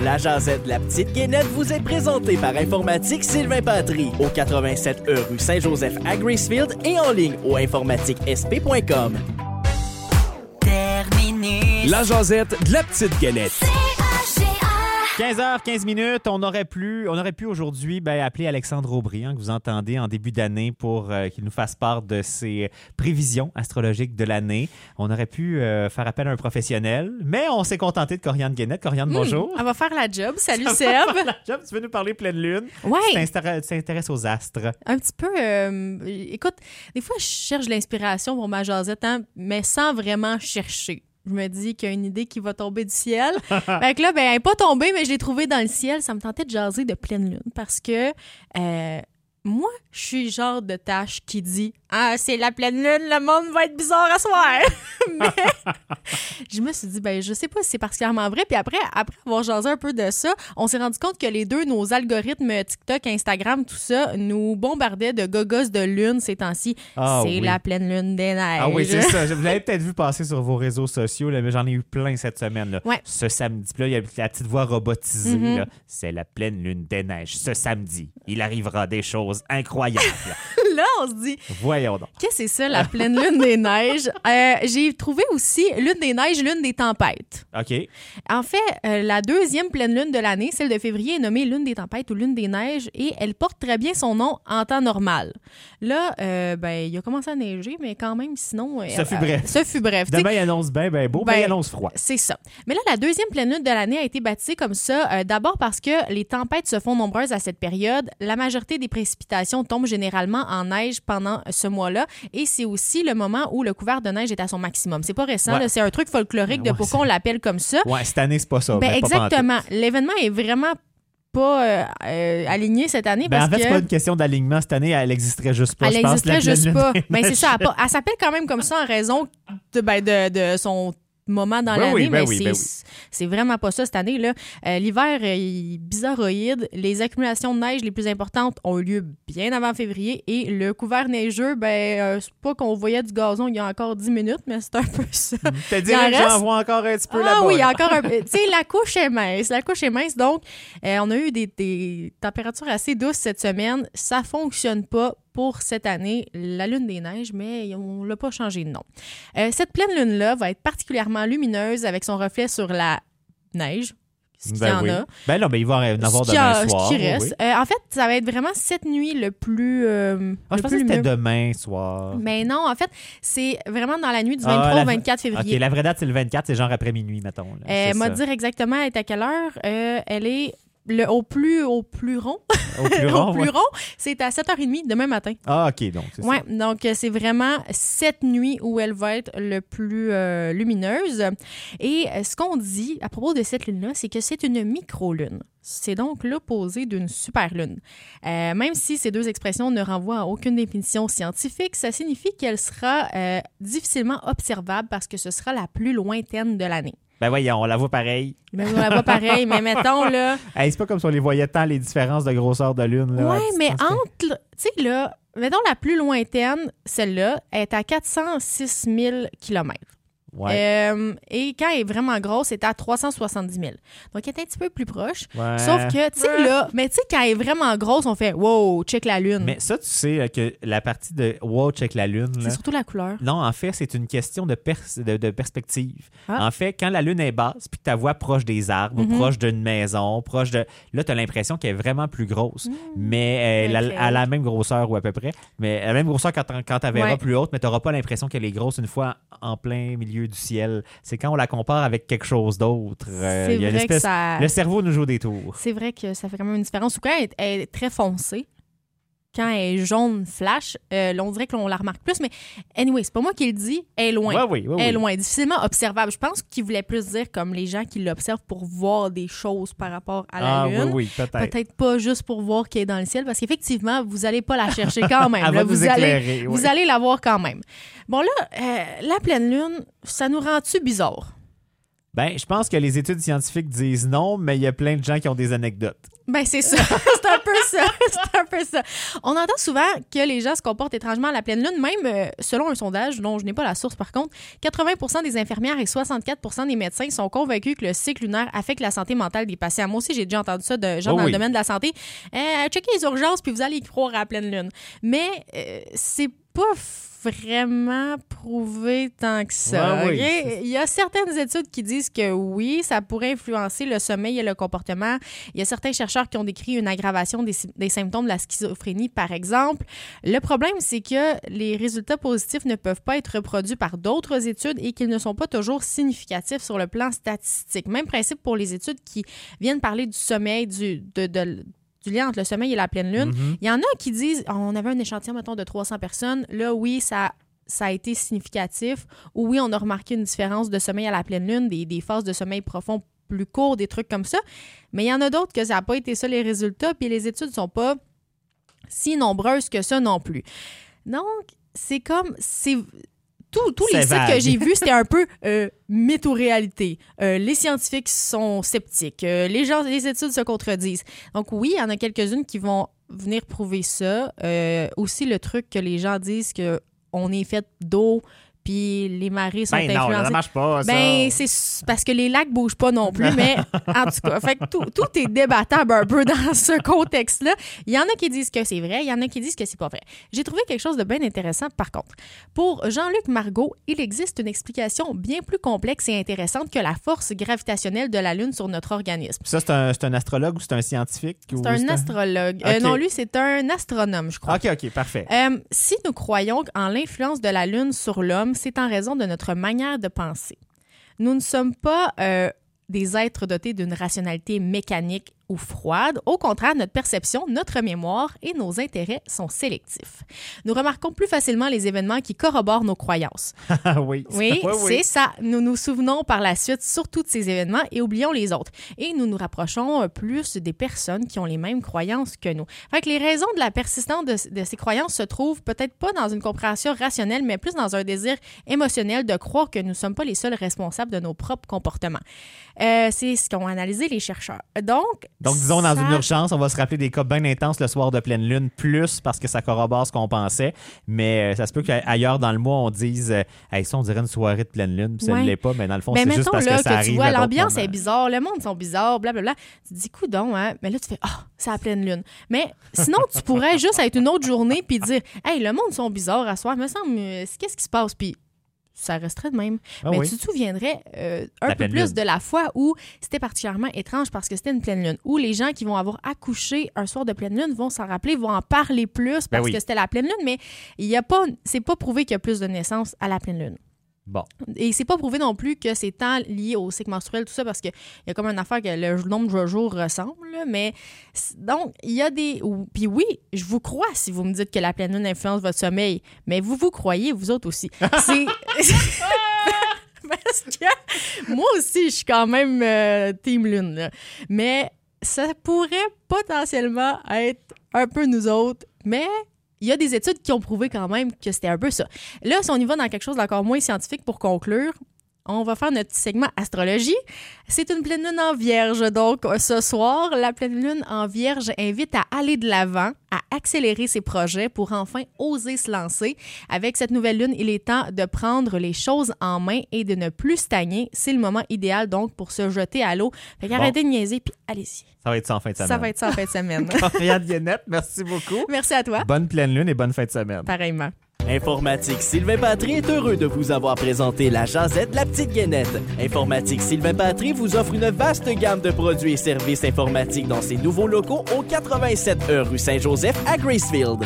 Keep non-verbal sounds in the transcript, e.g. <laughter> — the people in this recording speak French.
La Jazette de la Petite Guénette vous est présentée par Informatique Sylvain Patry au 87 E rue Saint-Joseph à Gracefield et en ligne au informatiquesp.com. Terminus. La Jazette de la Petite Guénette. 15h15 minutes, on aurait pu, on aurait pu aujourd'hui ben, appeler Alexandre Aubry, hein, que vous entendez en début d'année, pour euh, qu'il nous fasse part de ses prévisions astrologiques de l'année. On aurait pu euh, faire appel à un professionnel, mais on s'est contenté de Corianne Guénette. Corianne, Hmm, bonjour. Elle va faire la job. <laughs> Salut Ça Seb. va faire la job. Tu veux nous parler pleine lune? Ouais. Tu t'intéresses- aux astres. Un petit peu. euh, écoute, des fois, je cherche l'inspiration pour ma jasette, hein, mais sans vraiment chercher. Je me dis qu'il y a une idée qui va tomber du ciel. <laughs> fait que là, ben, elle n'est pas tombée, mais je l'ai trouvée dans le ciel. Ça me tentait de jaser de pleine lune parce que euh, moi, je suis le genre de tâche qui dit Ah, c'est la pleine lune, le monde va être bizarre à soir. <laughs> <laughs> mais je me suis dit, ben, je sais pas si c'est particulièrement vrai. Puis après, après avoir jasé un peu de ça, on s'est rendu compte que les deux, nos algorithmes TikTok, Instagram, tout ça, nous bombardaient de gogos de lune ces temps-ci. Ah c'est oui. la pleine lune des neiges. Ah oui, c'est ça. Vous l'avez peut-être vu passer sur vos réseaux sociaux, là, mais j'en ai eu plein cette semaine. Là. Ouais. Ce samedi. Puis là, il y a la petite voix robotisée. Là. C'est la pleine lune des neiges. Ce samedi, il arrivera des choses incroyables. <laughs> Là, on se dit, Voyons donc. qu'est-ce que c'est ça, la pleine lune des neiges? <laughs> Euh, J'ai trouvé aussi lune des neiges, lune des tempêtes. OK. En fait, euh, la deuxième pleine lune de l'année, celle de février, est nommée lune des tempêtes ou lune des neiges et elle porte très bien son nom en temps normal. Là, euh, ben, il a commencé à neiger, mais quand même, sinon. Ça fut bref. Ça fut bref. Demain, il annonce bien, bien beau, Ben, mais il annonce froid. C'est ça. Mais là, la deuxième pleine lune de l'année a été baptisée comme ça, d'abord parce que les tempêtes se font nombreuses à cette période. La majorité des précipitations tombent généralement en neige pendant ce mois-là. Et c'est aussi le moment où le couvert de neige est à son maximum. C'est pas récent, Ouais. c'est un truc folklorique de Ouais, pourquoi on l'appelle comme ça. Ouais, cette année, c'est pas ça. Ben, mais pantoute. exactement. L'événement est vraiment pas euh, euh, aligné cette année Ben, parce en fait, c'est que... pas une question d'alignement. Cette année, elle existerait juste pas. Elle je pense, pleine juste pas. Ben, c'est ça. Elle, s'appelle quand même comme ça en raison de, ben, de, de son moment dans Ben l'année, oui, ben mais oui, c'est, ben oui. c'est vraiment pas ça cette année. là. Euh, l'hiver euh, est bizarroïde. Les accumulations de neige les plus importantes ont eu lieu bien avant février et le couvert neigeux, ben, euh, c'est pas qu'on voyait du gazon il y a encore 10 minutes, mais c'est un peu ça. Dirais en que j'en vois encore un petit peu Ah là-bas. oui, il y a là. encore un <laughs> peu. Tu sais, la couche est mince. La couche est mince. Donc, euh, on a eu des, des températures assez douces cette semaine. Ça fonctionne pas pour cette année, la Lune des Neiges, mais on l'a pas changé de nom. Euh, cette pleine lune-là va être particulièrement lumineuse avec son reflet sur la neige. Ce qu'il y Ben en a. Ben non, ben il va en avoir Ce qui a- demain soir. Ce qui reste. oui. Euh, en fait, ça va être vraiment cette nuit le plus. euh, Ah, le je pensais que c'était demain soir. Mais non, en fait, c'est vraiment dans la nuit du Ah, 23 la- au 24 février. OK, la vraie date, c'est le 24, c'est genre après minuit, mettons. Euh, C'est m'a dire exactement elle est à quelle heure? Elle est le, au plus au plus rond. Au plus <laughs> rond, ouais. c'est à 7h30 demain matin. Ah, OK, donc c'est Ouais, ça. donc euh, c'est vraiment cette nuit où elle va être le plus euh, lumineuse. Et euh, ce qu'on dit à propos de cette lune-là, c'est que c'est une micro-lune. C'est donc l'opposé d'une super-lune. Euh, même si ces deux expressions ne renvoient à aucune définition scientifique, ça signifie qu'elle sera euh, difficilement observable parce que ce sera la plus lointaine de l'année. Ben voyons, on la voit pareil. Mais on la voit pareil, mais mettons là. <laughs> Hey, c'est pas comme si on les voyait tant, les différences de grosseur de lune. Là, Ouais, mais entre. Tu sais, là, mettons la plus lointaine, celle-là, est à 406 000 km. Ouais. Euh, et quand elle est vraiment grosse, c'est à 370 000. Donc, elle est un petit peu plus proche. Ouais. Sauf que, tu sais, là, mais tu sais, quand elle est vraiment grosse, on fait Wow, check la lune. Mais ça, tu sais euh, que la partie de Wow, check la lune. C'est surtout la couleur. Non, en fait, c'est une question de, pers- de, de perspective. Ah. En fait, quand la lune est basse, puis que ta voix proche des arbres, Mhm. proche d'une maison, proche de. Là, tu as l'impression qu'elle est vraiment plus grosse. Mmh. Mais elle a, elle la même grosseur, ou à peu près. Mais elle la même grosseur quand, quand tu verras plus haute, mais tu n'auras pas l'impression qu'elle est grosse une fois en plein milieu du ciel. C'est quand on la compare avec quelque chose d'autre. euh, ça. Le cerveau nous joue des tours. C'est vrai que ça fait quand même une différence. Ou quand elle est très foncée, quand elle est jaune flash, euh, on dirait qu'on la remarque plus. Mais anyway, c'est pas moi qui le dis, elle est loin. Ouais, oui, oui, Elle est oui. loin, difficilement observable. Je pense qu'il voulait plus dire comme les gens qui l'observent pour voir des choses par rapport à la Ah, Lune. oui, oui, peut-être. Peut-être pas juste pour voir qu'elle est dans le ciel, parce qu'effectivement, vous allez pas la chercher quand <laughs> même. Elle là. va vous, allez, éclairer. oui. vous allez la voir quand même. Bon, là, euh, la pleine Lune, ça nous rend-tu bizarre? Ben, je pense que les études scientifiques disent non, mais il y a plein de gens qui ont des anecdotes. Ben, c'est ça. <laughs> c'est un peu ça. C'est un peu ça. On entend souvent que les gens se comportent étrangement à la pleine lune, même euh, selon un sondage dont je n'ai pas la source par contre. 80% des infirmières et 64% des médecins sont convaincus que le cycle lunaire affecte la santé mentale des patients. Moi aussi, j'ai déjà entendu ça de gens Oh dans oui. le domaine de la santé. Euh, checkez les urgences, puis vous allez y croire à la pleine lune. Mais euh, c'est pas vraiment prouvé tant que ça. Ouais, oui, Il y a certaines études qui disent que oui, ça pourrait influencer le sommeil et le comportement. Il y a certains chercheurs qui ont décrit une aggravation des, des symptômes de la schizophrénie, par exemple. Le problème, c'est que les résultats positifs ne peuvent pas être reproduits par d'autres études et qu'ils ne sont pas toujours significatifs sur le plan statistique. Même principe pour les études qui viennent parler du sommeil, du, de- de- du lien entre le sommeil et la pleine lune. Mhm. Il y en a qui disent, on avait un échantillon, mettons, de 300 personnes. Là, oui, ça, ça a été significatif. Ou oui, on a remarqué une différence de sommeil à la pleine lune, des, des phases de sommeil profond plus courts, des trucs comme ça. Mais il y en a d'autres que ça n'a pas été ça les résultats, puis les études sont pas si nombreuses que ça non plus. Donc, c'est comme, c'est tous tous les sites que j'ai vus, c'était un peu euh, mytho-réalité. Euh, les scientifiques sont sceptiques. Euh, les gens, les études se contredisent. Donc oui, il y en a quelques-unes qui vont venir prouver ça. Euh, aussi le truc que les gens disent que on est fait d'eau puis les marées sont Ben non, influencées. ça marche pas, ça. Ben, c'est parce que les lacs bougent pas non plus, mais <laughs> en tout cas, fait que tout, tout est débattable un peu dans ce contexte-là. Il y en a qui disent que c'est vrai, il y en a qui disent que c'est pas vrai. J'ai trouvé quelque chose de bien intéressant par contre. Pour Jean-Luc Margot, il existe une explication bien plus complexe et intéressante que la force gravitationnelle de la Lune sur notre organisme. Ça, c'est un, un astrologue ou c'est un scientifique? C'est un astrologue. Euh, Ok. non, lui, c'est un astronome, je crois. OK, OK, parfait. Euh, si nous croyons en l'influence de la Lune sur l'homme, c'est en raison de notre manière de penser. Nous ne sommes pas euh, des êtres dotés d'une rationalité mécanique ou froide. Au contraire, notre perception, notre mémoire et nos intérêts sont sélectifs. Nous remarquons plus facilement les événements qui corroborent nos croyances. <laughs> Ah oui. C'est ça. Nous nous souvenons par la suite surtout de ces événements et oublions les autres. Et nous nous rapprochons euh, plus des personnes qui ont les mêmes croyances que nous. Fait que les raisons de la persistance de, de ces croyances se trouvent peut-être pas dans une compréhension rationnelle, mais plus dans un désir émotionnel de croire que nous ne sommes pas les seuls responsables de nos propres comportements. Euh, c'est ce qu'ont analysé les chercheurs. Donc, Donc, disons, dans ça- une urgence, on va se rappeler des cas bien intenses le soir de pleine lune, plus parce que ça corrobore ce qu'on pensait. Mais euh, ça se peut qu'ailleurs dans le mois, on dise euh, Hey, ça, on dirait une soirée de pleine lune, puis ça ne Ouais. l'est pas, mais dans le fond, Ben, c'est juste parce là, que ça que arrive. tu vois, l'ambiance est bizarre, le monde sont bizarres, blablabla. Tu te dis, coudon, hein? Mais là, tu fais, ah, c'est à pleine lune. Mais sinon, tu pourrais <laughs> juste être une autre journée puis dire, hey, le monde sont bizarres à soir, me semble, euh, qu'est-ce qui se passe? Puis ça resterait de même. Ah mais oui. tu te souviendrais euh, un La peu plus lune. de la fois où c'était particulièrement étrange parce que c'était une pleine lune, où les gens qui vont avoir accouché un soir de pleine lune vont s'en rappeler, vont en parler plus Ben parce oui. que c'était la pleine lune, mais il y a pas, c'est pas prouvé qu'il y a plus de naissances à la pleine lune. Bon. Et c'est pas prouvé non plus que c'est tant lié au cycle menstruel, tout ça, parce qu'il y a comme une affaire que le nombre de jours ressemble. Mais donc, il y a des. Puis oui, je vous crois si vous me dites que la pleine lune influence votre sommeil, mais vous vous croyez, vous autres aussi. <laughs> C'est. <laughs> parce que moi aussi, je suis quand même euh, Team Lune. là. Mais ça pourrait potentiellement être un peu nous autres, mais il y a des études qui ont prouvé quand même que c'était un peu ça. Là, si on y va dans quelque chose d'encore moins scientifique pour conclure, on va faire notre petit segment astrologie. C'est une pleine lune en vierge. Donc, ce soir, la pleine lune en vierge invite à aller de l'avant, à accélérer ses projets pour enfin oser se lancer. Avec cette nouvelle lune, il est temps de prendre les choses en main et de ne plus stagner. C'est le moment idéal, donc, pour se jeter à l'eau. Fait qu'arrêtez de niaiser, puis allez-y. Ça va être ça en fin de semaine. <laughs> Ça va être ça en fin de semaine. Guénette, merci beaucoup. Merci à toi. Bonne pleine lune et bonne fin de semaine. Pareillement. Informatique Sylvain Patry est heureux de vous avoir présenté la Jazette La Petite Guénette. Informatique Sylvain Patry vous offre une vaste gamme de produits et services informatiques dans ses nouveaux locaux au 87 E rue Saint-Joseph à Gracefield.